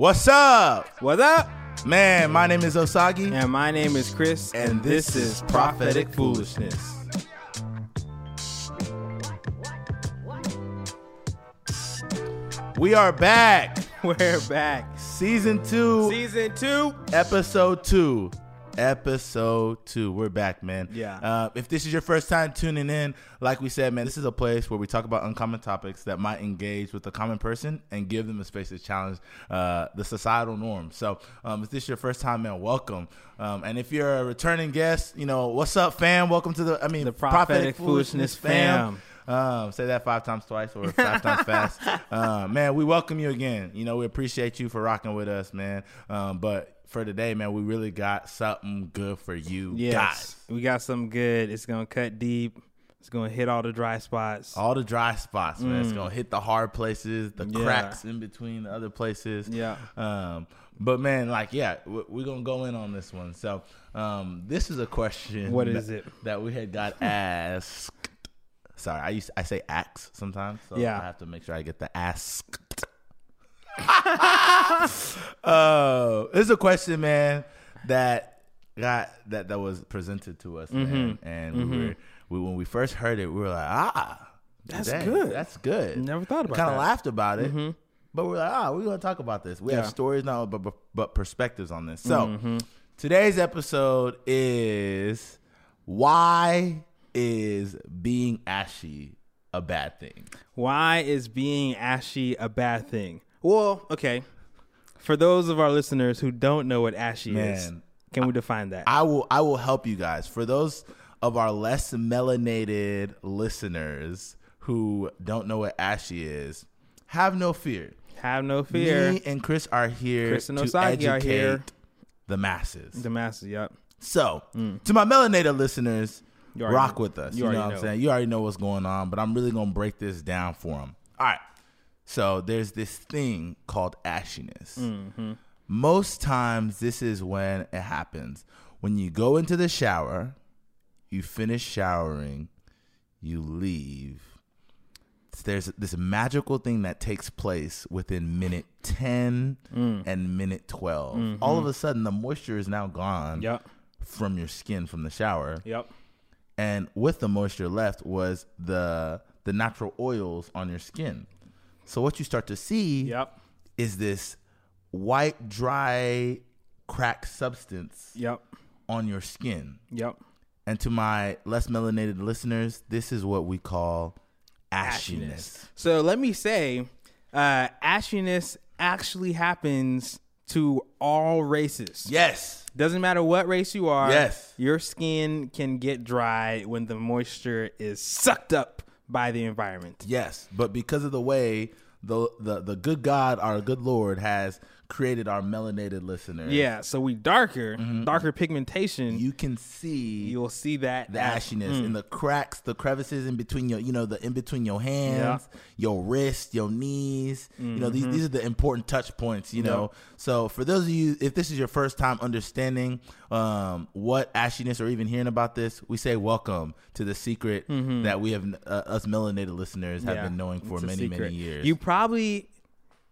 What's up? What's up? Man, my name is Osagie. And my name is Chris, And this is Prophetic Foolishness. We are back. We're back. Season two, Season two. episode two. Episode two. We're back, man. Yeah. Uh, if this is your first time tuning in, like we said, man, this is a place where we talk about uncommon topics that might engage with the common person and give them a space to challenge uh, the societal norm. So, um, if this is your first time, man, welcome. Um, and if you're a returning guest, you know, what's up, fam? Welcome to the, I mean, The Prophetic Foolishness fam. Um, say that five times twice or five times fast. Uh, man, we welcome you again. You know, we appreciate you for rocking with us, man. Um, but for today, man, we really got something good for you Yes. guys. We got something good. It's going to cut deep. It's going to hit all the dry spots. All the dry spots, man. It's gonna hit the hard places, the Mm. Yeah. cracks in between the other places. Yeah. Um, but man, like, yeah, we- we're gonna go in on this one. So, um, this is a question. What is that, it? that we had got asked? Sorry, I used I say axe sometimes, so Yeah. I have to make sure I get the asked. uh, this is a question, man, that got that that was presented to us, man, Mm-hmm. and we were we when we first heard it, we were like, ah, That's dang, good. That's good. Never thought about it. Kind. Mm-hmm. of laughed about it, but we're like, ah, we're gonna talk about this. We have stories now, but but, but perspectives on this. So Mm-hmm. today's episode is why is being ashy a bad thing? Why is being ashy a bad thing? Well, okay. For those of our listeners who don't know what ashy is, can we define that? I will I will help you guys. For those of our less melanated listeners who don't know what ashy is, have no fear. Have no fear. Me and Chris are here Chris and to Osagie are educate here. the masses. The masses, yep. So, to my melanated listeners, Mm. Rock know. with us. You You, know what I'm know. saying? You already know what's going on, but I'm really going to break this down for them. All right. So, there's this thing called ashiness. Mm-hmm. Most times, this is when it happens. When you go into the shower, you finish showering, you leave. There's this magical thing that takes place within minute 10 Mm. and minute 12. All of a sudden, the moisture is now gone Mm-hmm. Yep. from your skin from the shower Yep. and with the moisture left was the the natural oils on your skin so what you start to see Yep. is this white dry cracked substance Yep. on your skin Yep. and to my less melanated listeners this is what we call ashiness, So let me say, uh, ashiness actually happens to all races. yes Doesn't matter what race you are. Yes. Your skin can get dry when the moisture is sucked up by the environment. yes but because of the way the the, the good god our good lord has created our melanated listeners Yeah. So we darker, darker pigmentation. you can see You, will see that the as- ashiness in the cracks, the crevices in between your, you know, the in between your hands, your wrist, your knees. You know, these these are the important touch points. You know, so for those of you, if this is your first time understanding um, what ashiness or even hearing about this, we say welcome to the secret that we have uh, us melanated listeners have Yeah, been knowing for many secret. many years. You probably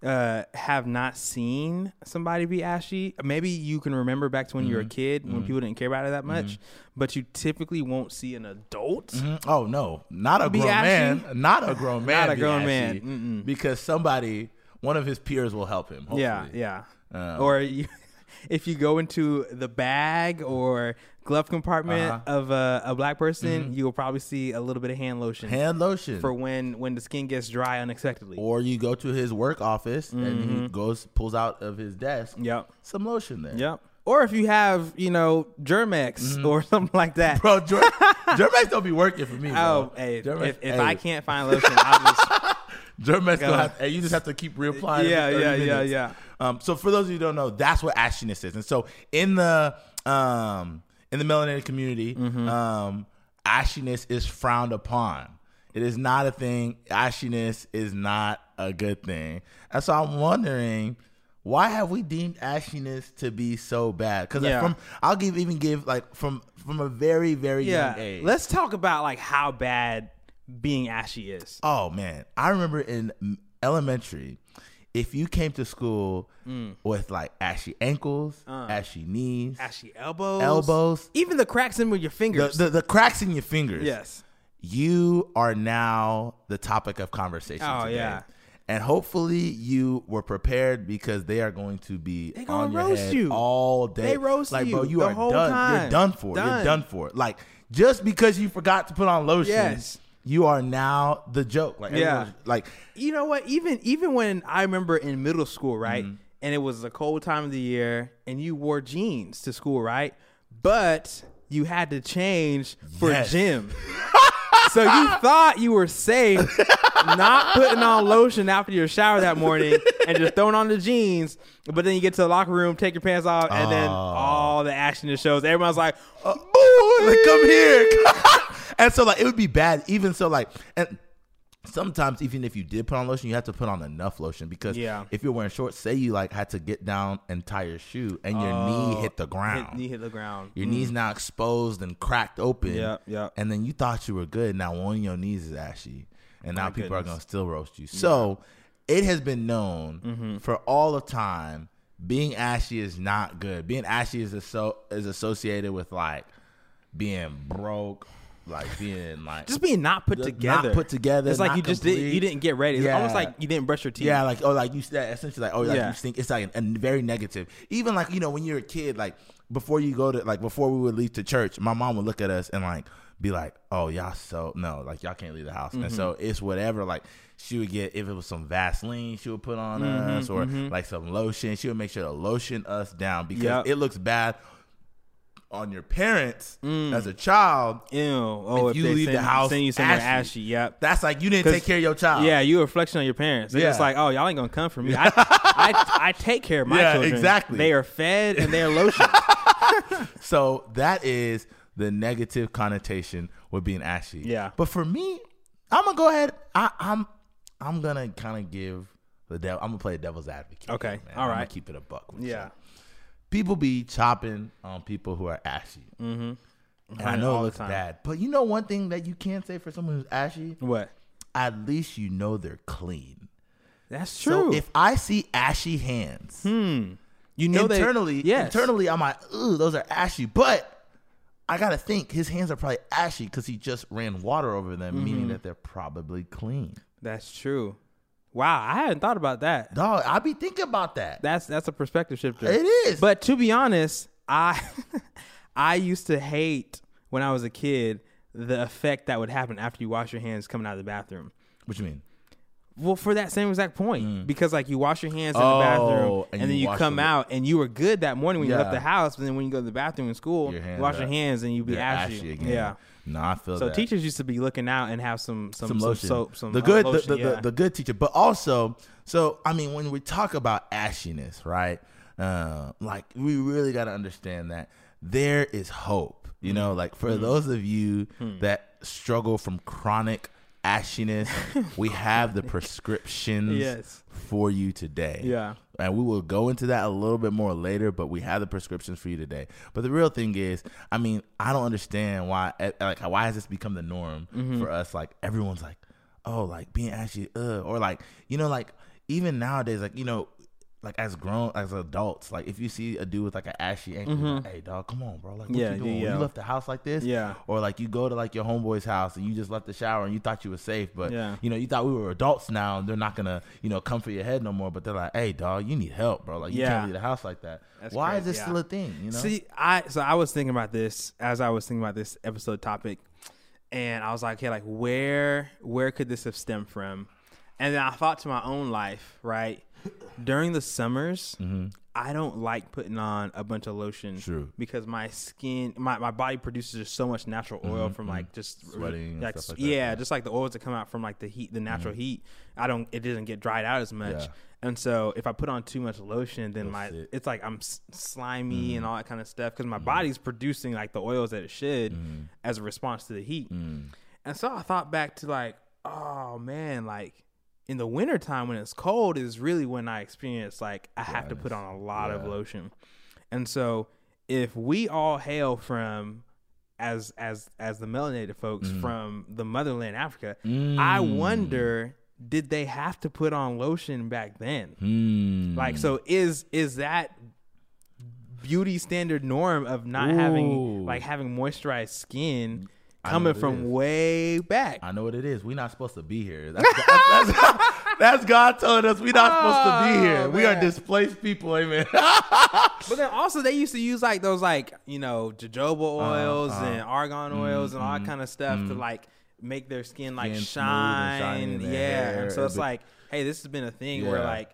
uh, have not seen somebody be ashy. Maybe you can remember back to when you were a Mm-hmm. kid when people didn't care about it that much, but you typically won't see an adult. Mhm. Oh no, not a grown ashy? man, not a grown man, Not a grown man. Mm-mm. because somebody, one of his peers, will help him. Yeah, yeah. Um, or you, if you go into the bag or glove compartment Uh-huh. of a, a black person, you will probably see a little bit of hand lotion hand lotion for when when the skin gets dry unexpectedly. or you go to his work office and he goes pulls out of his desk yep, some lotion there. yep. Or if you have, you know, Germ-X or something like that. Bro, Jer- Germ-X don't be working for me. Bro. Oh, hey, Germ-X, if, if hey, I can't find lotion, I'll just Germ-X gonna have, hey, you just have to keep reapplying. Yeah, 30 yeah, yeah, yeah. Um, so for those of you who don't know, that's what ashiness is. And so in the um in the melanated community, Mm-hmm. um, ashiness is frowned upon. It is not a thing. Ashiness is not a good thing. And so I'm wondering, why have we deemed ashiness to be so bad? Because Yeah. from I'll give even give like from from a very very yeah. young age. Let's talk about like how bad being ashy is. Oh man, I remember in elementary, if you came to school with like ashy ankles, Uh. ashy knees, Ashy elbows, elbows, even the cracks in with your fingers. the the cracks in your fingers. yes. you are now the topic of conversation. Oh, today. yeah. And hopefully you were prepared because they are going to be They gonna on your roast head you. all day. They roast like, bro, you you the are whole done. You're done for. You're Done. done for. Like just because you forgot to put on lotion, Yes. You are now the joke. Like Yeah. like You know what? Even even when I remember in middle school, right, Mm-hmm. and it was a cold time of the year, and you wore jeans to school, right, but you had to change for Yes. gym. so you thought you were safe, not putting on lotion after your shower that morning, and just throwing on the jeans. But then you get to the locker room, take your pants off, and then Oh. all the action just shows. Everyone's like, like, come here. and so like it would be bad even so like and sometimes even if you did put on lotion you have to put on enough lotion because Yeah. if you're wearing shorts say you like had to get down and tie your shoe and your knee Oh, hit the hit, ground. knee hit the ground. your knees now exposed and cracked open. Yep, yep. and then you thought you were good. Now one of your knees is ashy. And now My people are going to still roast you. So it has been known Mm-hmm. for all of time being ashy is not good. Being ashy is asso- is associated with like being broke like being like just being not put together. Not put together, It's like you just did. You didn't get ready. It's Yeah. almost like you didn't brush your teeth. yeah, like oh, like you said, essentially like oh, like Yeah. you think it's like a, very negative. Even like you know when you're a kid, like before you go to like before we would leave to church, my mom would look at us and like be like, oh y'all so no, like y'all can't leave the house, and so Mm-hmm. it's whatever. Like she would get if it was some Vaseline, she would put on Mm-hmm, us, or like some lotion. She would make sure to lotion us down because Yep. it looks bad on your parents mm. as a child. Ew. Oh, If you leave send, the house send you somewhere ashy. ashy. Yep. That's like you didn't take care of your child. Yeah, you a reflection on your parents. They're just like, oh, y'all ain't gonna come for me. I, I, I take care of my Yeah, children. exactly. They are fed and they are lotioned. So that is the negative connotation with being ashy. Yeah. But for me, I'm gonna go ahead. I, I'm I'm gonna kind of give the devil. I'm gonna play devil's advocate. Okay, man. all I'm gonna keep it a buck. Yeah. you. People be chopping on people who are ashy. Mm-hmm. And I know it looks bad, but you know one thing that you can't say for someone who's ashy. What? At least you know they're clean. That's true. So if I see ashy hands, hmm. You know they- internally, yes. internally, I'm like, ooh, those are ashy. But I gotta think his hands are probably ashy because he just ran water over them, Mm-hmm. meaning that they're probably clean. That's true. Wow, I hadn't thought about that. Dog, I be thinking about that. That's that's a perspective shifter. It is. But to be honest, I I used to hate when I was a kid the effect that would happen after you wash your hands coming out of the bathroom. what you mean? Well, for that same exact point, because like you wash your hands in Mm. Oh, the bathroom, and and, then you come them. out, and you were good that morning when you left the house, but then when you go to the bathroom in school, you wash are- your hands and you be They're ashy. again. Yeah. No, I feel that. So that. teachers used to be looking out and have some some, some some soap, some the uh, good, lotion, the, the, yeah. the, the good teacher, but also, so I mean, when we talk about ashiness, right? Uh, like we really got to understand that there is hope. You know, Mm-hmm. like for those of you Hmm. that struggle from chronic ashiness, we have the prescriptions Yes. for you today. Yeah. And we will go into that a little bit more later, but we have the prescriptions for you today. But the real thing is, I mean, I don't understand why, eh, like, why has this become the norm Mm-hmm. for us? Like, everyone's like, oh, like being ashy, uh, or like, you know, like even nowadays, like, you know, like as grown as adults, like if you see a dude with like an ashy ankle, you're like, hey dog, come on, bro, like what Mm-hmm. Yeah, you doing? yeah. You left the house like this, Yeah. or like you go to like your homeboy's house and you just left the shower and you thought you were safe, but Yeah. you know you thought we were adults now and they're not gonna you know come for your head no more, but they're like, hey dog, you need help, bro, like you Yeah. can't leave the house like that. That's Why is this still a thing? You know, See, I so I was thinking about this as I was thinking about this episode topic, and I was like, okay, like where where could this have stemmed from? And then I thought to my own life, right? During the summers, I don't like putting on a bunch of lotion Mm-hmm. True. because my skin, my, my body produces just so much natural oil from like just Mm-hmm. Sweating and like, stuff like yeah. Mm-hmm. just like the oils that come out from like the heat, the natural heat. I don't, it doesn't get dried out as much. Yeah. And so if I put on too much lotion, then my it's like I'm slimy Mm. and all that kind of stuff because my body's producing like the oils that it should Mm. as a response to the heat. And so I thought back to like, oh man, like in the wintertime when it's cold is really when I experience like I have to put on a lot of lotion. And so if we all hail from as as as the melanated folks Mm. from the motherland Africa, I wonder did they have to put on lotion back then? Hmm. Like, so is is that beauty standard norm of not having like having moisturized skin coming from way back? I know what it is. We're not supposed to be here. That's, that's, that's, that's God telling us we're not supposed to be here. Oh, we are displaced people. Amen. But then also they used to use like those like you know jojoba oils uh, and argan oils and all that mm, kind of stuff to mm. like make their skin like Skin shine. Yeah, and so it's but- like, hey, this has been a thing where like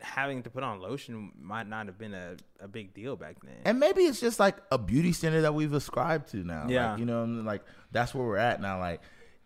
having to put on lotion might not have been a, a big deal back then. and maybe it's just like a beauty standard that we've ascribed to now. Yeah. Like, you know, and, like that's where we're at now. Like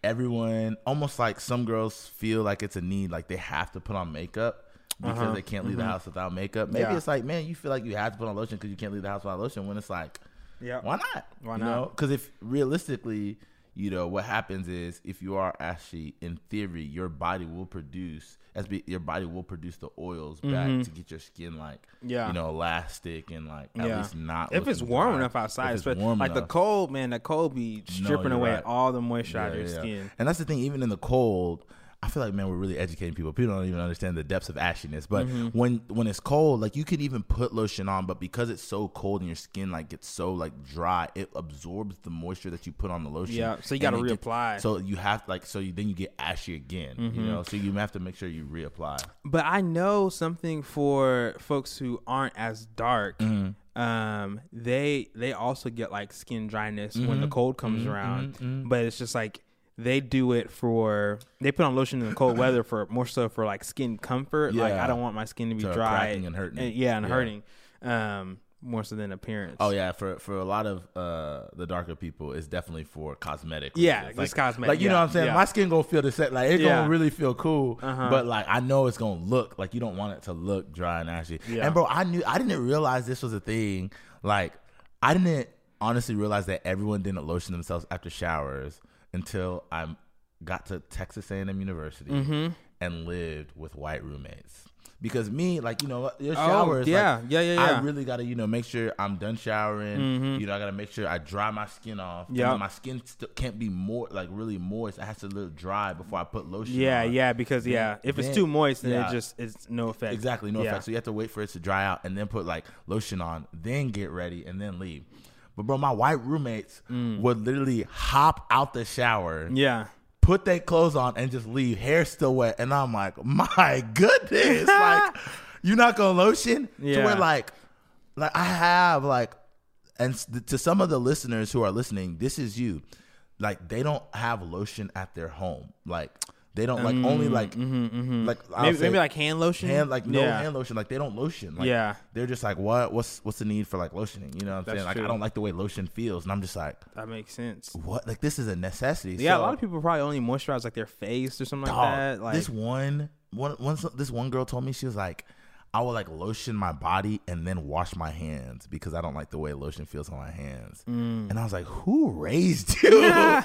everyone, almost like some girls feel like it's a need, like they have to put on makeup. Because Uh-huh. they can't leave the house without makeup. Maybe Yeah. it's like, man, you feel like you have to put on lotion because you can't leave the house without lotion. When it's like, yeah, why not? Why you not? Because if realistically, you know what happens is if you are actually in theory, your body will produce as be, your body will produce the oils back to get your skin like Mm-hmm. Yeah. you know elastic and like at Yeah. least not if it's warm dry. enough outside, If it's especially warm like the cold, man, the cold be stripping you're away right. all the moisture out of your yeah. skin. And that's the thing, even in the cold, I feel like man, we're really educating people. People don't even understand the depths of ashiness. But Mm-hmm. when when it's cold, like you can even put lotion on, but because it's so cold and your skin like gets so like dry, it absorbs the moisture that you put on the lotion. Yeah, so you gotta it gets- reapply. So you have like so you, then you get ashy again. Mm-hmm. You know, so you have to make sure you reapply. But I know something for folks who aren't as dark. Mm-hmm. Um, they they also get like skin dryness when Mm-hmm. the cold comes around. But it's just like they do it for they put on lotion in the cold weather for more so for like skin comfort. Like Yeah. I don't want my skin to be dry cracking and hurting. yeah, and Yeah. hurting. Um, more so than appearance. Oh yeah, for for a lot of uh the darker people, it's definitely for cosmetic. Yeah, reasons. just cosmetic, Like you know what I'm saying? yeah. My skin gonna feel the same. Like it's Yeah. gonna really feel cool, Uh-huh. but like I know it's gonna look like you don't want it to look dry and ashy. Yeah. And bro, I knew I didn't realize this was a thing. Like I didn't honestly realize that everyone didn't lotion themselves after showers until I got to Texas A&M University Mm-hmm. and lived with white roommates. Because me, like you know, your Oh, showers, yeah, like, yeah, yeah, I really gotta, you know, make sure I'm done showering. You know, I gotta make sure I dry my skin off. Mm-hmm. My skin still can't be more like really moist. It has to look dry before I put lotion. yeah, on. yeah. Because yeah, if it's too moist, then yeah. it just it's no effect. Exactly, no Yeah. effect. So you have to wait for it to dry out and then put like lotion on, then get ready and then leave. But bro, my white roommates would literally hop out the shower, Mm. Yeah. put their clothes on, and just leave, hair still wet. And I'm like, my goodness, like you're not gonna lotion to Yeah. where like, like I have like, and to some of the listeners who are listening, this is you. Like they don't have lotion at their home, like. They don't like only like like I'll Mm, mm-hmm, Maybe, maybe like hand lotion. hand like no yeah. hand lotion like they don't lotion like Yeah. they're just like what what's what's the need for like lotioning you know what i'm That's saying like true. i don't like the way lotion feels and i'm just like That makes sense. what like this is a necessity Yeah, a lot of people probably only moisturize like their face or something like dog, that. Like this one one one this one girl told me she was like I will like lotion my body and then wash my hands because I don't like the way lotion feels on my hands. Mm. And I was like, "Who raised you?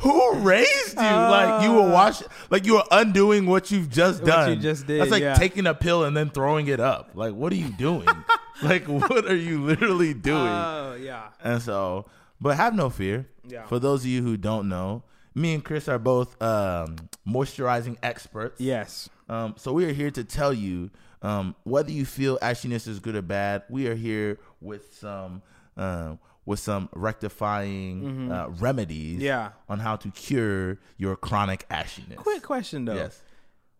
Who raised you? like you were wash, like you were undoing what you've just Uh. What done. you just did, That's like yeah. taking a pill and then throwing it up. Like, what are you doing? like, what are you literally doing? Oh yeah. And so, but have no fear. Yeah. For those of you who don't know, me and Chris are both um, moisturizing experts. Yes. Um, so we are here to tell you um, whether you feel ashiness is good or bad. We are here with some um, with some rectifying uh, remedies. Mm-hmm. Yeah. On how to cure your chronic ashiness. Quick question though. Yes.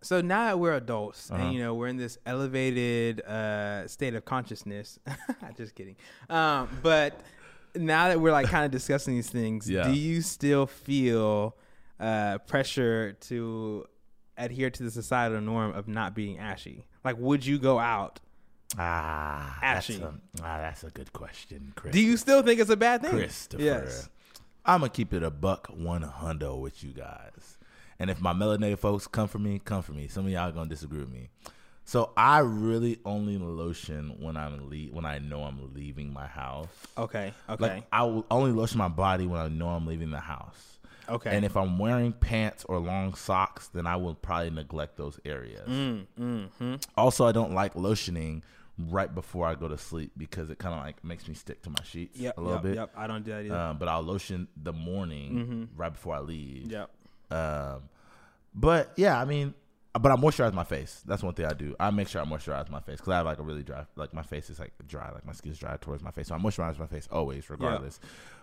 So now that we're adults Uh-huh. and you know we're in this elevated uh, state of consciousness, just kidding. Um, but now that we're like kind of discussing these things, Yeah. do you still feel uh, pressure to adhere to the societal norm of not being ashy? Like, would you go out? Ah. That's a, ah, that's a good question, Chris. Do you still think it's a bad thing? Christopher. Yes. I'm gonna keep it a buck one hundo with you guys. And if my melanated folks come for me, come for me. Some of y'all gonna disagree with me. So I really only lotion when I'm le- when I know I'm leaving my house. Okay. Okay. Like I will only lotion my body when I know I'm leaving the house. Okay. And if I'm wearing pants or long socks, then I will probably neglect those areas. mm, mm-hmm. Also, I don't like lotioning right before I go to sleep because it kind of like makes me stick to my sheets Yep. a little yep, bit. Yep. I don't do that either. Um, but I'll lotion the morning right before I leave. yep. Um, but yeah, I mean, but I moisturize my face. That's one thing I do. I make sure I moisturize my face because I have like a really dry, like my face is like dry, like my skin's dry towards my face. So I moisturize my face always, regardless.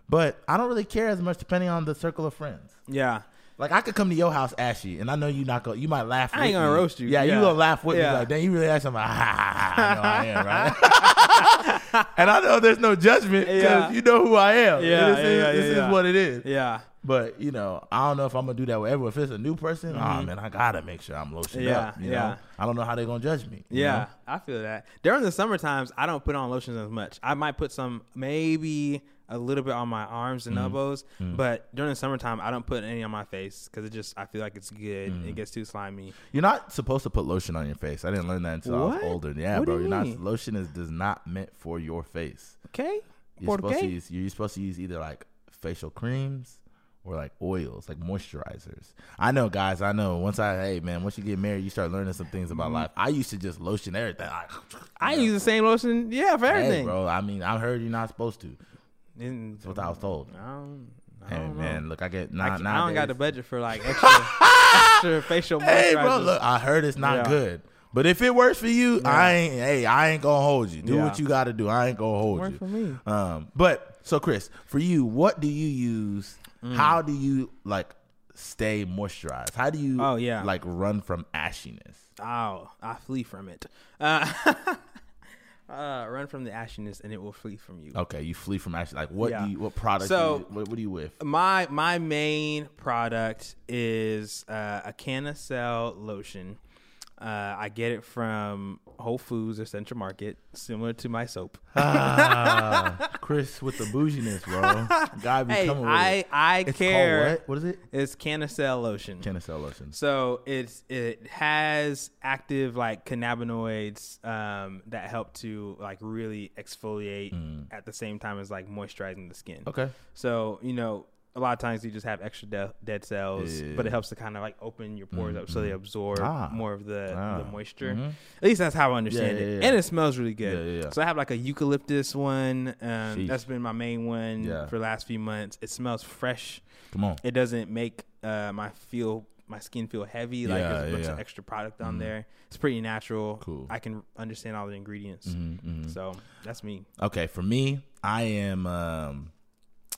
But I don't really care as much depending on the circle of friends. Yeah. Like I could come to your house ashy, and I know you not gonna. You might laugh. I ain't gonna me. roast you. Yeah, you gonna laugh with Yeah. me. Like, then you really ask I'm like, ha ha ha. I know I am, right? and I know there's no judgment because Yeah. you know who I am. Yeah, this yeah, is, yeah, this yeah. is what it is. Yeah. But you know, I don't know if I'm gonna do that with everyone. If it's a new person, oh man, I gotta make sure I'm lotioned Mm-hmm. Yeah, up. You yeah. know, I don't know how they're gonna judge me. you Yeah, know? I feel that. During the summer times, I don't put on lotions as much. I might put some, maybe a little bit on my arms Mm-hmm. and elbows, but during the summertime, I don't put any on my face because it just I feel like it's good. It gets too slimy. You're not supposed to put lotion on your face. I didn't learn that until I was older. Yeah, What bro. you You're not lotion is does not meant for your face. Okay, You're supposed to use you're supposed to use either like facial creams or like oils, like moisturizers. I know, guys. I know. Once I hey man, once you get married, you start learning some things about life. I used to just lotion everything. Mm-hmm. I use the same lotion. Yeah, for hey, everything. bro. I mean, I heard you're not supposed to. That's what I was told. I don't, I Hey don't know. man, look, I get I, not. can't- I don't got the budget for like extra, extra facial Hey, bro, look, I heard it's not Yeah. good. But if it works for you, I ain't. Hey, I ain't gonna hold you. Do Yeah. what you got to do. I ain't gonna hold Work you. for me. Um, but so Chris, for you, what do you use? Mm. How do you like stay moisturized? How do you? Oh, yeah. like run from ashiness. Oh, I flee from it. Uh, uh, run from the ashiness, and it will flee from you. Okay, you flee from ash. Like what Yeah. do you? What product? So- do you, what, what are you with? My my main product is uh, a Canacell lotion. Uh, I get it from Whole Foods or Central Market, similar to my soap. Ah, Chris with the bouginess, bro. Guy be Hey, coming with I it. I It's care. called what? What is it? It's Canacell lotion. Canicel lotion. So it's it has active like cannabinoids um, that help to like really exfoliate at the same time as like moisturizing the skin. Mm. Okay. So you know, a lot of times you just have extra de- dead cells, Yeah. but it helps to kind of like open your pores up so they absorb Ah. more of the, Ah. the moisture. Mhm. At least that's how I understand Yeah, it, yeah, yeah. and it smells really good. So I have like a eucalyptus one. Um, that's been my main one for the last few months. It smells fresh. Come on. It doesn't make uh, my feel my skin feel heavy. Like there's a bunch of. Mm-hmm. extra product on there. It's pretty natural. Cool. I can understand all the ingredients. Mhm, mhm. So that's me. Okay, for me, I am um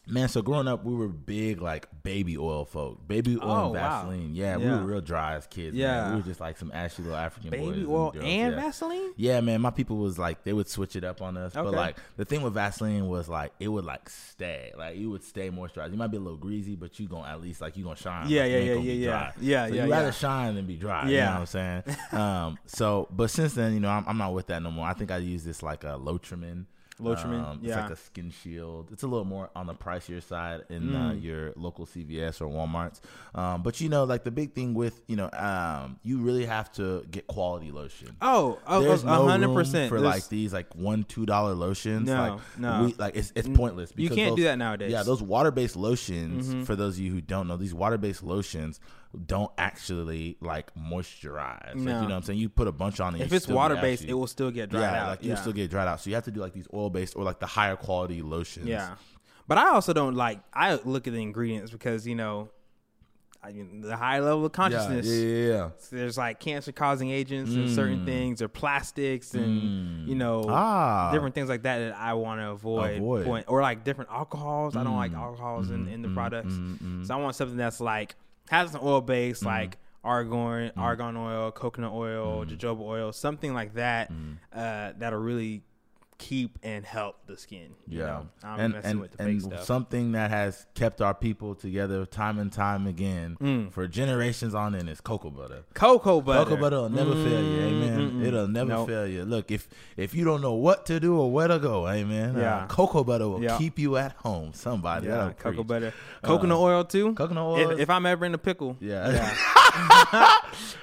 man, so growing up we were big like baby oil folk. Baby oil Oh, and wow. Vaseline. Yeah, we were real dry as kids. man. Yeah. We were just like some ashy little African boys. Baby oil girls, and yeah. Vaseline. Yeah, man, my people was like they would switch it up on us, but like the thing with Vaseline was like it would like stay, like you would stay moisturized. You might be a little greasy, but you gonna at least like you gonna shine. Yeah, Like, you yeah, yeah, yeah, yeah. dry. Yeah, so yeah, You rather yeah. shine than be dry. you Yeah. know what I'm saying. um, so but since then, you know, I'm, I'm not with that no more. I think I use this like a Lotrimin. Lotrimin, um, yeah. it's like a skin shield. It's a little more on the pricier side in uh, Mm. your local CVS or WalMarts. Um, but you know, like the big thing with you know, um, you really have to get quality lotion Oh, oh, there's no hundred room percent for There's- like these like one two dollar lotions. No, like, no. we, like it's it's pointless. You can't those- do that nowadays. Yeah, those water based lotions. Mm-hmm. For those of you who don't know, these water based lotions don't actually like moisturize. Like, No. you know what I'm saying? You put a bunch on. And If it's water based, it will still get dried yeah, out. like you'll still get dried out. So you have to do like these oil based or like the higher quality lotions. Yeah, but I also don't like. I look at the ingredients because you know, I mean, the high level of Yeah, consciousness. yeah, yeah, yeah. There's like cancer causing agents and certain Mm. things, or plastics, and Mm. you know, Ah. different things like that that I want to avoid. Avoid. Point, or like different alcohols. I don't like Mm. alcohols in, in the Mm, products, mm, mm. so I want something that's like has an oil base, like argan, Mm. argan oil, coconut oil, jojoba oil, something like that. Mm. Uh, that'll really keep and help the skin. You Yeah, know? I'm and messing and, with the and stuff. something that has kept our people together time and time again Mm. for generations on end is cocoa butter. Cocoa butter. Cocoa butter will never fail you, amen. Mm-mm-mm. It'll never Nope. fail you. Look, if if you don't know what to do or where to go, amen. uh, Yeah. cocoa butter will Yeah. keep you at home. Somebody, Yeah, cocoa preach. butter, coconut oil too. Coconut oil. If, if I'm ever in a pickle, yeah, yeah,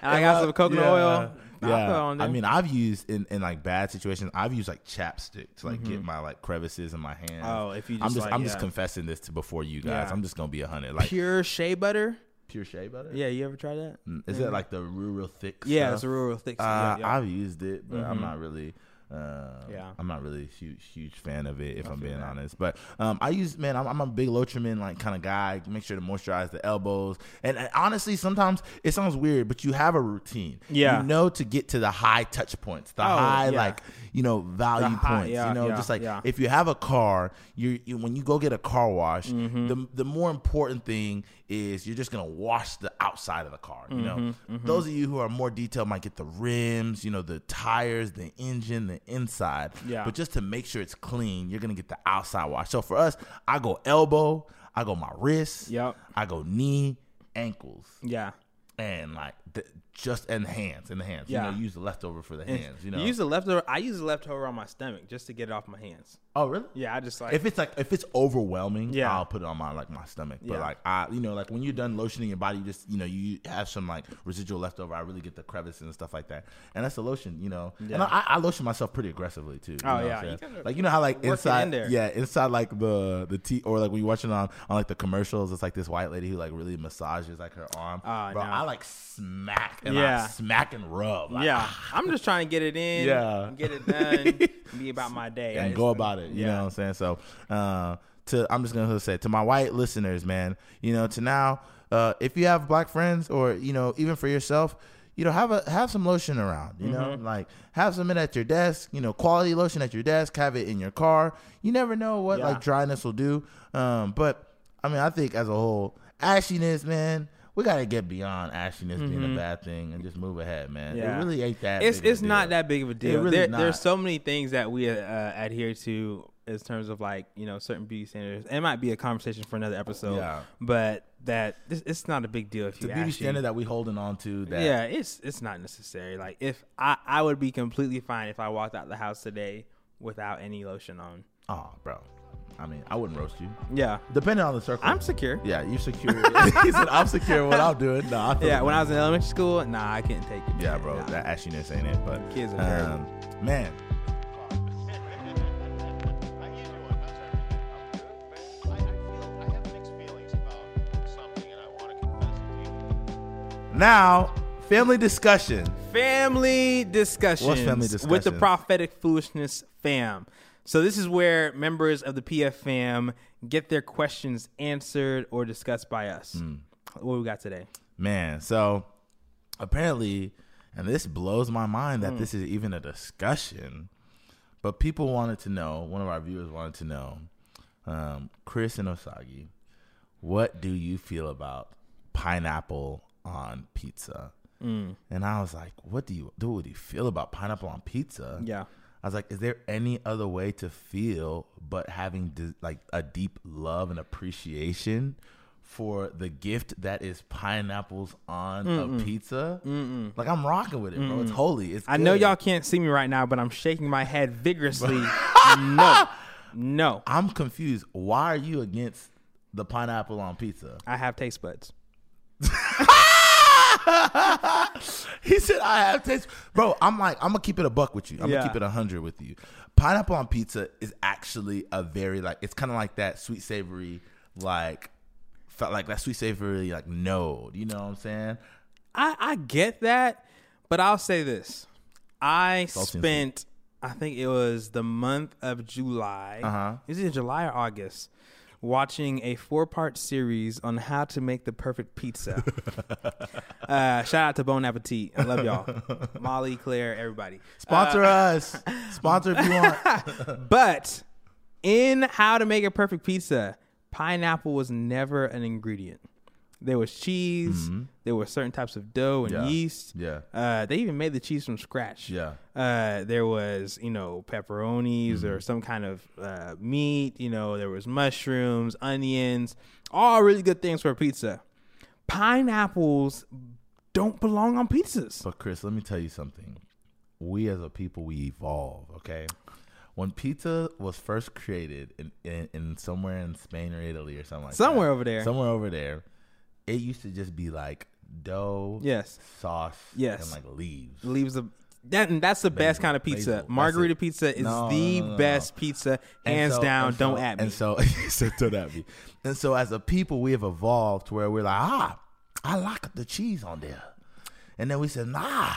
I got some coconut oil. I'll put it Yeah, I mean, I've used in, in like bad situations. I've used like chapstick to like get my like crevices in my hands. Mm-hmm. Oh, if you just I'm just like, I'm just confessing this to before you guys. Yeah. I'm just gonna be a hundred. Like pure shea butter. pure shea butter. Yeah, you ever tried that? Is that? Mm, Is it like the real real thick? Yeah, stuff? it's a real, real thick. Uh, yeah, yeah. I've used it, but I'm Mhm. not really Uh, Yeah. I'm not really a huge huge fan of it if I'm being honest. But um, I use man, I'm, I'm a big Lotrimin like kind of guy. Make sure to moisturize the elbows. And, and honestly, sometimes it sounds weird, but you have a routine. Yeah. you know to get to the high touch points, the Oh, high yeah. like you know value high- points. yeah, you know, yeah, just like if you have a car, you you when you go get a car wash, Mm-hmm. the the more important thing is you're just gonna wash the outside of the car. You know, Mm-hmm, those of you who are more detailed might get the rims, you know, the tires, the engine, the inside. Yeah. But just to make sure it's clean, you're gonna get the outside wash. So for us, I go elbow, I go my wrist, Yep. I go knee, ankles, Yeah. And like the, just and hands in the hands. Yeah. You know, use the leftover for the hands. You know. use the leftover. I use the leftover on my stomach just to get it off my hands. oh really? Yeah, I just like If it's like if it's overwhelming, Yeah. I'll put it on my like my stomach. But Yeah. like I, you know, like when you're done lotioning your body, you just you know you have some like residual leftover. I really get the crevices and stuff like that, and that's the lotion. You know, and Yeah. I, I lotion myself pretty aggressively too. you Oh, know what yeah. I'm? You gotta like you know how like in inside, there. yeah, inside like the the tea or like when you're watching on on like the commercials, it's like this white lady who like really massages like her arm. Oh, Bro, no. I like smack and Yeah. I smack and rub. Like, yeah. I'm just trying to get it in. Yeah. Get it done. be about my day. And go about it. You yeah. know what I'm saying? So, uh, to I'm just gonna say to my white listeners, man, you know, to now, uh, if you have black friends or you know, even for yourself, you know, have a have some lotion around. You Mm-hmm. know, like have some in at your desk. You know, quality lotion at your desk. Have it in your car. You never know what Yeah. like dryness will do. Um, but I mean, I think as a whole, ashiness, man. We gotta get beyond ashiness being a bad thing and just move ahead, man. Mm-hmm. Yeah. It really ain't that. It's big of a it's not deal. that big of a deal. really there. There's so many things that we uh, adhere to in terms of like you know certain beauty standards. It might be a conversation for another episode. Yeah. But that it's, it's not a big deal if the you beauty ashy. standard that we holding on to. That Yeah, it's it's not necessary. Like if I I would be completely fine if I walked out the house today without any lotion on. Oh, bro. I mean, I wouldn't roast you. Yeah, Depending on the circle. I'm secure. yeah, you secure. he said, I'm secure what I'm doing. No, I Yeah, when I was in elementary school, nah, I couldn't take it. Yeah, bro. Nah. That ashiness ain't it. But Kids are um, man, How you doing? How's everything? I'm good, man. I, I feel I have mixed feelings about something, and I want to confess it to you. now family discussion. Family discussions. What's family discussion? With the prophetic foolishness fam. So this is where members of the PF fam get their questions answered or discussed by us. Hmm. What we got today? Man, so apparently, and this blows my mind that this is even a discussion, but people wanted to know, one of our viewers wanted to know, um, Chris and Osagie, what do you feel about pineapple on pizza? Mm. And I was like, what do you, do? what do you feel about pineapple on pizza? Yeah. I was like, is there any other way to feel but having d- like a deep love and appreciation for the gift that is pineapples on a pizza? Like I'm rocking with it, bro. It's holy. It's I know good. y'all can't see me right now, but I'm shaking my head vigorously. no. No. I'm confused. Why are you against the pineapple on pizza? I have taste buds. he said I have taste, bro. I'm like I'm gonna keep it a buck with you. I'm Yeah. gonna keep it a hundred with you. Pineapple on pizza is actually a very like it's kind of like that sweet savory like felt like that sweet savory like node. You know what I'm saying? I, I get that, but I'll say this. I Salty spent, I think it was the month of July. Uh-huh. Is it July or August? Watching a four part series on how to make the perfect pizza. uh, shout out to Bon Appetit. I love y'all. Molly, Claire, everybody. Sponsor Uh, us. Sponsor if you want. But in how to make a perfect pizza, pineapple was never an ingredient. There was cheese. There were certain types of dough and Mm-hmm. Yeah. yeast. Yeah. Uh, they even made the cheese from scratch. Yeah. Uh, there was, you know, pepperonis Mm-hmm. or some kind of uh, meat. You know, there was mushrooms, onions, all really good things for a pizza. Pineapples don't belong on pizzas. But Chris, let me tell you something. We as a people, we evolve. Okay. When pizza was first created in, in, in somewhere in Spain or Italy or something like Somewhere that, over there. somewhere over there, it used to just be like dough, Yes. sauce, Yes. and like leaves. leaves a that and that's the best kind of pizza. basil, Margherita pizza is No, the no, no, best pizza, hands so- down. and don't so- at me. And so, said, don't at me. And so, as a people, we have evolved to where we're like, ah, I like the cheese on there. And then we said, nah,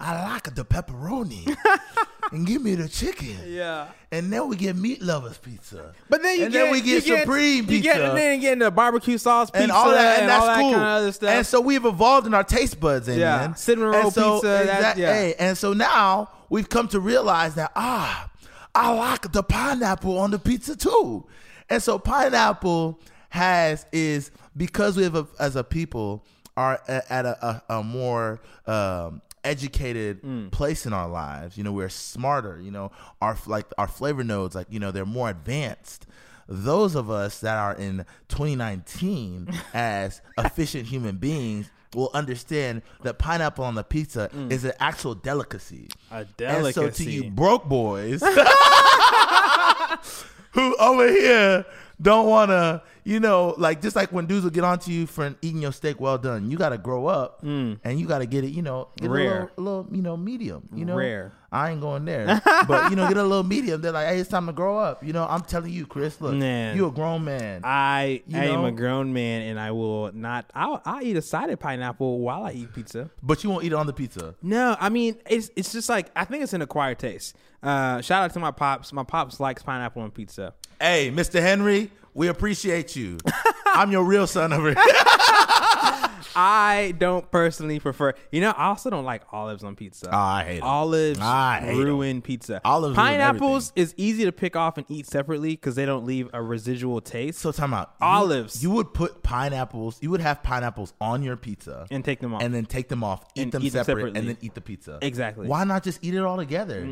I like the pepperoni, and give me the chicken. Yeah. And then we get meat lovers pizza. But then you and get then we get you supreme you pizza. Get, and then getting the barbecue sauce pizza and all that, and, that's all that cool. kind of other stuff. And so we've evolved in our taste buds, amen. Yeah. Cinnamon And roll so, pizza, that- exact- yeah. hey, and so now we've come to realize that ah, I like the pineapple on the pizza too. And so pineapple has is because we have a, as a people are at a, a, a more um, educated Mm. place in our lives. You know, we're smarter. You know, our like our flavor nodes, like you know, they're more advanced those of us that are in 2019 as efficient human beings will understand that pineapple on the pizza is an actual delicacy. A And so to you broke boys who over here don't want to, you know, like just like when dudes will get onto you for eating your steak well done, you got to grow up and you got to get it, you know, get Mm. Rare. a little, a little, you know, medium, you know. Rare. I ain't going there, but you know, get a little medium. They're like, hey, it's time to grow up. You know, I'm telling you, Chris, look, Man. you a grown man. I You am a grown man, and I will not. I'll, I'll eat a side of pineapple while I eat pizza. but you won't eat it on the pizza. No, I mean it's it's just like I think it's an acquired taste. Uh, shout out to my pops. My pops likes pineapple on pizza. Hey, Mr. Henry, we appreciate you. I'm your real son over here. I don't personally prefer. You know, I also don't like olives on pizza. Oh, I hate 'em. olives. Ah, I hate 'em. ruin pizza. Olives ruin Pineapples is easy to pick off and eat separately because they don't leave a residual taste. So time out. You- Olives. You, would put pineapples. You would have pineapples on your pizza and take them off. and then take them off, eat And them eat them separate, separately. and then eat the pizza. Exactly. Why not just eat it all together?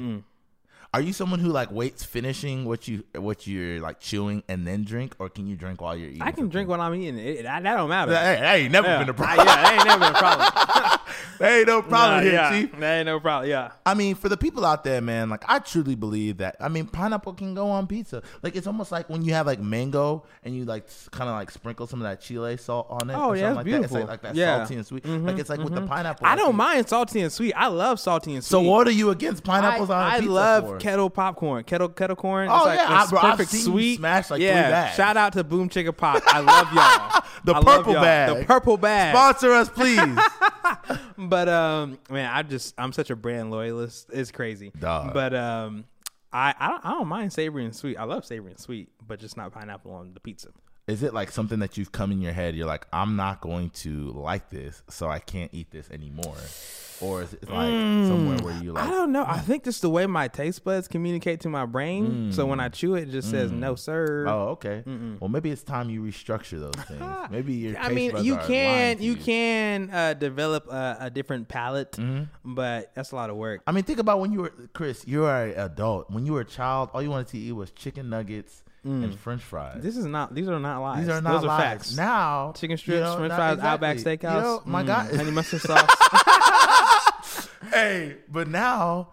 Are you someone who like waits finishing what you what you're like chewing and then drink, or can you drink while you're eating? I can something? drink while I'm eating. It, that, that don't matter. Hey, that ain't never yeah. been a problem. yeah, that ain't never been a problem. That ain't no problem Nah, here, yeah, chief. Ain't no problem. Yeah. I mean, for the people out there, man, like I truly believe that. I mean, pineapple can go on pizza. Like it's almost like when you have like mango and you like kind of like sprinkle some of that chile salt on it. Oh, or yeah, like That. It's beautiful. like, like that Yeah. salty and sweet. Mm-hmm, like it's like with the mm-hmm. pineapple. I don't mind salty and sweet. I love salty and sweet. So what are you against pineapples I, on I pizza I love for? kettle popcorn, kettle kettle corn. Oh, it's like, yeah, it's I- bro, perfect sweet. smash, like, three yeah, bags. shout out to BoomChickaPop. I love y'all. The I purple bag. The purple bag. Sponsor us, please. But um, man, I just I'm such a brand loyalist. It's crazy. Dog. But um, I I I don't mind savory and sweet. I love savory and sweet, but just not pineapple on the pizza. Is it like something that you've come in your head? You're like, I'm not going to like this, so I can't eat this anymore. Or is it like somewhere where you like? I don't know. I think just the way my taste buds communicate to my brain. So when I chew it, it just says no, sir. Mm. Oh, okay. Well, maybe it's time you restructure those things. Maybe your taste I mean, you can to you can uh, develop a, a different palate, Mm-hmm. but that's a lot of work. I mean, think about when you were Chris. You were an adult. When you were a child, all you wanted to eat was chicken nuggets and French fries. This is not. These are not lies. These are not Those are lies. facts. Now, Chicken you strips, know, French fries, Outback. Steakhouse. You know, my mm, God, honey mustard sauce. hey, but now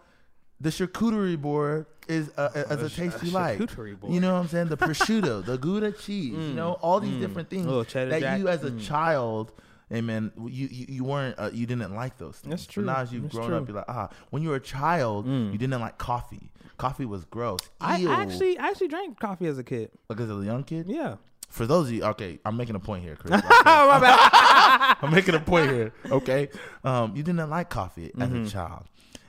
the charcuterie board is uh, as a taste you like. charcuterie board. You know what I'm saying? The prosciutto, the Gouda cheese. You know all these different things that jack. you as a child. Hey man, you, you you weren't uh, you didn't like those things. That's But true. now as you've That's grown true. up, you're like ah. When you were a child, you didn't like coffee. Coffee was gross. I Ew. actually I actually drank coffee as a kid. like as a young kid. Yeah. For those of you, okay, I'm making a point here, Chris. My bad. I'm making a point here. Okay, um, you didn't like coffee as Mm-hmm. a child,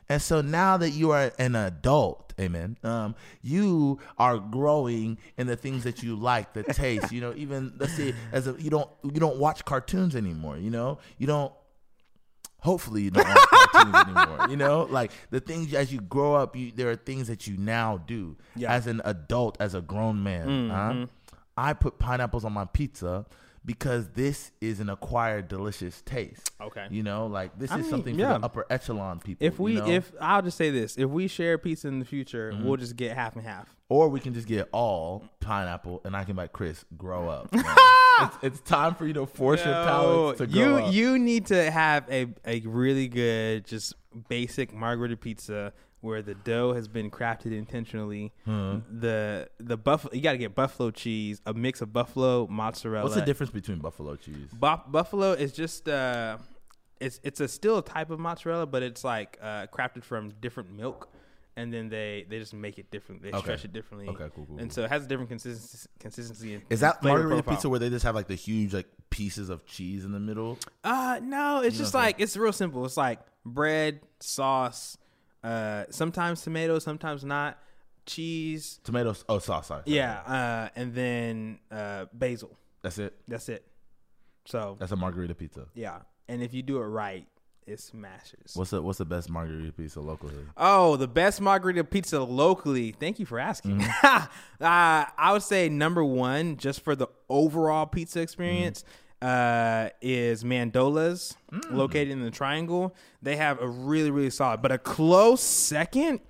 and so now that you are an adult, amen. Um, you are growing in the things that you like, the taste. You know, even let's see, as a you don't you don't watch cartoons anymore. You know, you don't. Hopefully, you don't watch cartoons anymore. You know, like the things as you grow up, you there are things that you now do Yeah. as an adult, as a grown man. Mm-hmm. I put pineapples on my pizza because this is an acquired delicious taste. Okay. You know, like this I is mean, something for the upper echelon people. If we you know? if I'll just say this, if we share pizza in the future, Mm-hmm. we'll just get half and half. or we can just get all pineapple and I can like, Chris, grow up. it's, it's time for you to force your palates to grow you up. you need to have a a really good just basic margherita pizza where the dough has been crafted intentionally. The the buffalo you got to get buffalo cheese, a mix of buffalo mozzarella. What's the difference between buffalo cheese? Bu- buffalo is just uh, it's it's a still a type of mozzarella, but it's like uh, crafted from different milk, and then they they just make it different. They Okay. stretch it differently. Okay, cool, cool, And cool. so it has a different consistency. Consistency. Is that margherita profile. pizza where they just have like the huge like pieces of cheese in the middle? Uh, no, it's just like it's real simple. It's like bread, sauce, uh, sometimes tomatoes, sometimes not, cheese. Tomatoes. Oh, sauce. Sorry. sorry. Yeah, uh, and then uh, basil. That's it. That's it. So That's a margherita pizza. yeah, and if you do it right, it smashes. What's the What's the best margherita pizza locally? Oh, the best margherita pizza locally. Thank you for asking. uh, I would say number one, just for the overall pizza experience, uh, is Mandola's, located in the Triangle. They have a really, really solid, but a close second.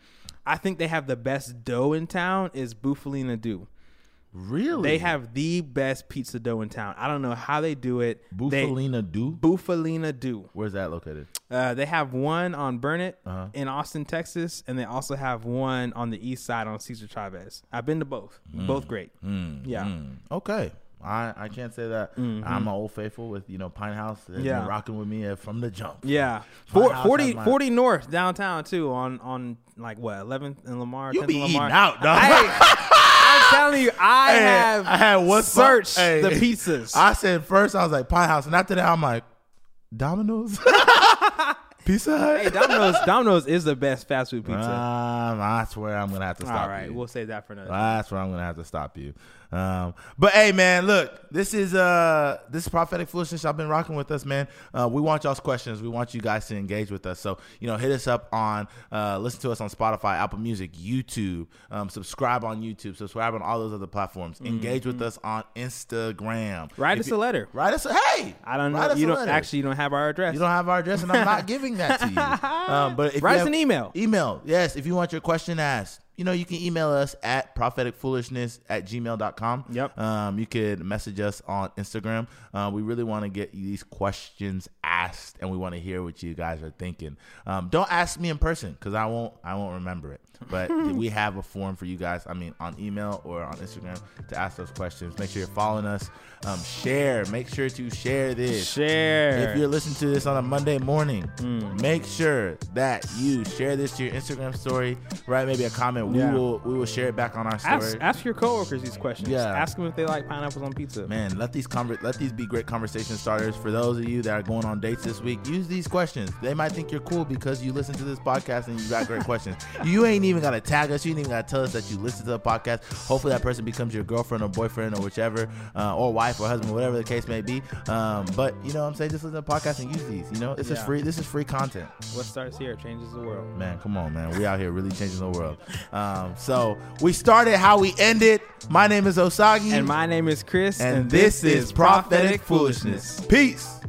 I think they have the best dough in town. Is Bufalina Due. Really? They have the best pizza dough in town. I don't know how they do it. They- Bufalina Due. Bufalina Due. Where's that located? Uh, they have one on Burnet Uh-huh. in Austin, Texas, and they also have one on the east side on Cesar Chavez. I've been to both. Mm. Both great. Yeah. Okay. I, I can't say that. I'm an old faithful with you know Pinthouse. Mm-hmm. Yeah. rocking with me uh, from the jump. Yeah. Four, 40, my- 40 North downtown too on on like what 11th and Lamar. You 10th be Lamar. eating out, dog. I, telling you, I Hey, have I had spot- searched hey. the pizzas. I said first I was like Pinthouse, and after that I'm like Domino's, Pizza Hut. hey, Domino's Domino's is the best fast food pizza. Um, I swear I'm gonna have to stop you. All right, you. we'll save that for another. That's where I'm gonna have to stop you. Um, but hey, man, look, this is uh, this is prophetic foolishness. I've been rocking with us, man. Uh, we want y'all's questions. We want you guys to engage with us. So you know, hit us up on, uh, listen to us on Spotify, Apple Music, YouTube. Um, subscribe on YouTube. Subscribe on all those other platforms. Engage with us on Instagram. Write If us you- a letter. Write us. A, hey, I don't know. You don't letter. actually you don't have our address. You don't have our address, and I'm not giving that to you. Um, but if Write you us have- an email. Email, yes. If you want your question asked, you know, you can email us at propheticfoolishness at gmail.com. Yep. Um, you could message us on Instagram. Uh, we really want to get these questions asked, and we want to hear what you guys are thinking. Um, don't ask me in person because I won't. I won't remember it. But we have a form for you guys. I mean, on email or on Instagram to ask those questions. Make sure you're following us. Um, share. Make sure to share this. Share. If you're listening to this on a Monday morning, make sure that you share this to your Instagram story. Right, maybe a comment. Yeah. We will we will share it back on our story. ask, ask your coworkers these questions. Yeah. Ask them if they like pineapples on pizza. Man, let these conver- let these be great conversation starters for those of you that are going on dates this week. Use these questions. They might think you're cool because you listen to this podcast and you got great questions. You ain't even gotta tag us. You ain't even gotta tell us that you listen to the podcast. Hopefully, that person becomes your girlfriend or boyfriend or whichever, uh, or wife or husband, whatever the case may be. Um, but you know, what I'm saying just listen to the podcast and use these. You know, this is free. This is free content. What starts here changes the world. Man, come on, man. We out here really changing the world. Um, so we started how we ended. My name is Osagie. And my name is Chris, and this is prophetic foolishness. Peace.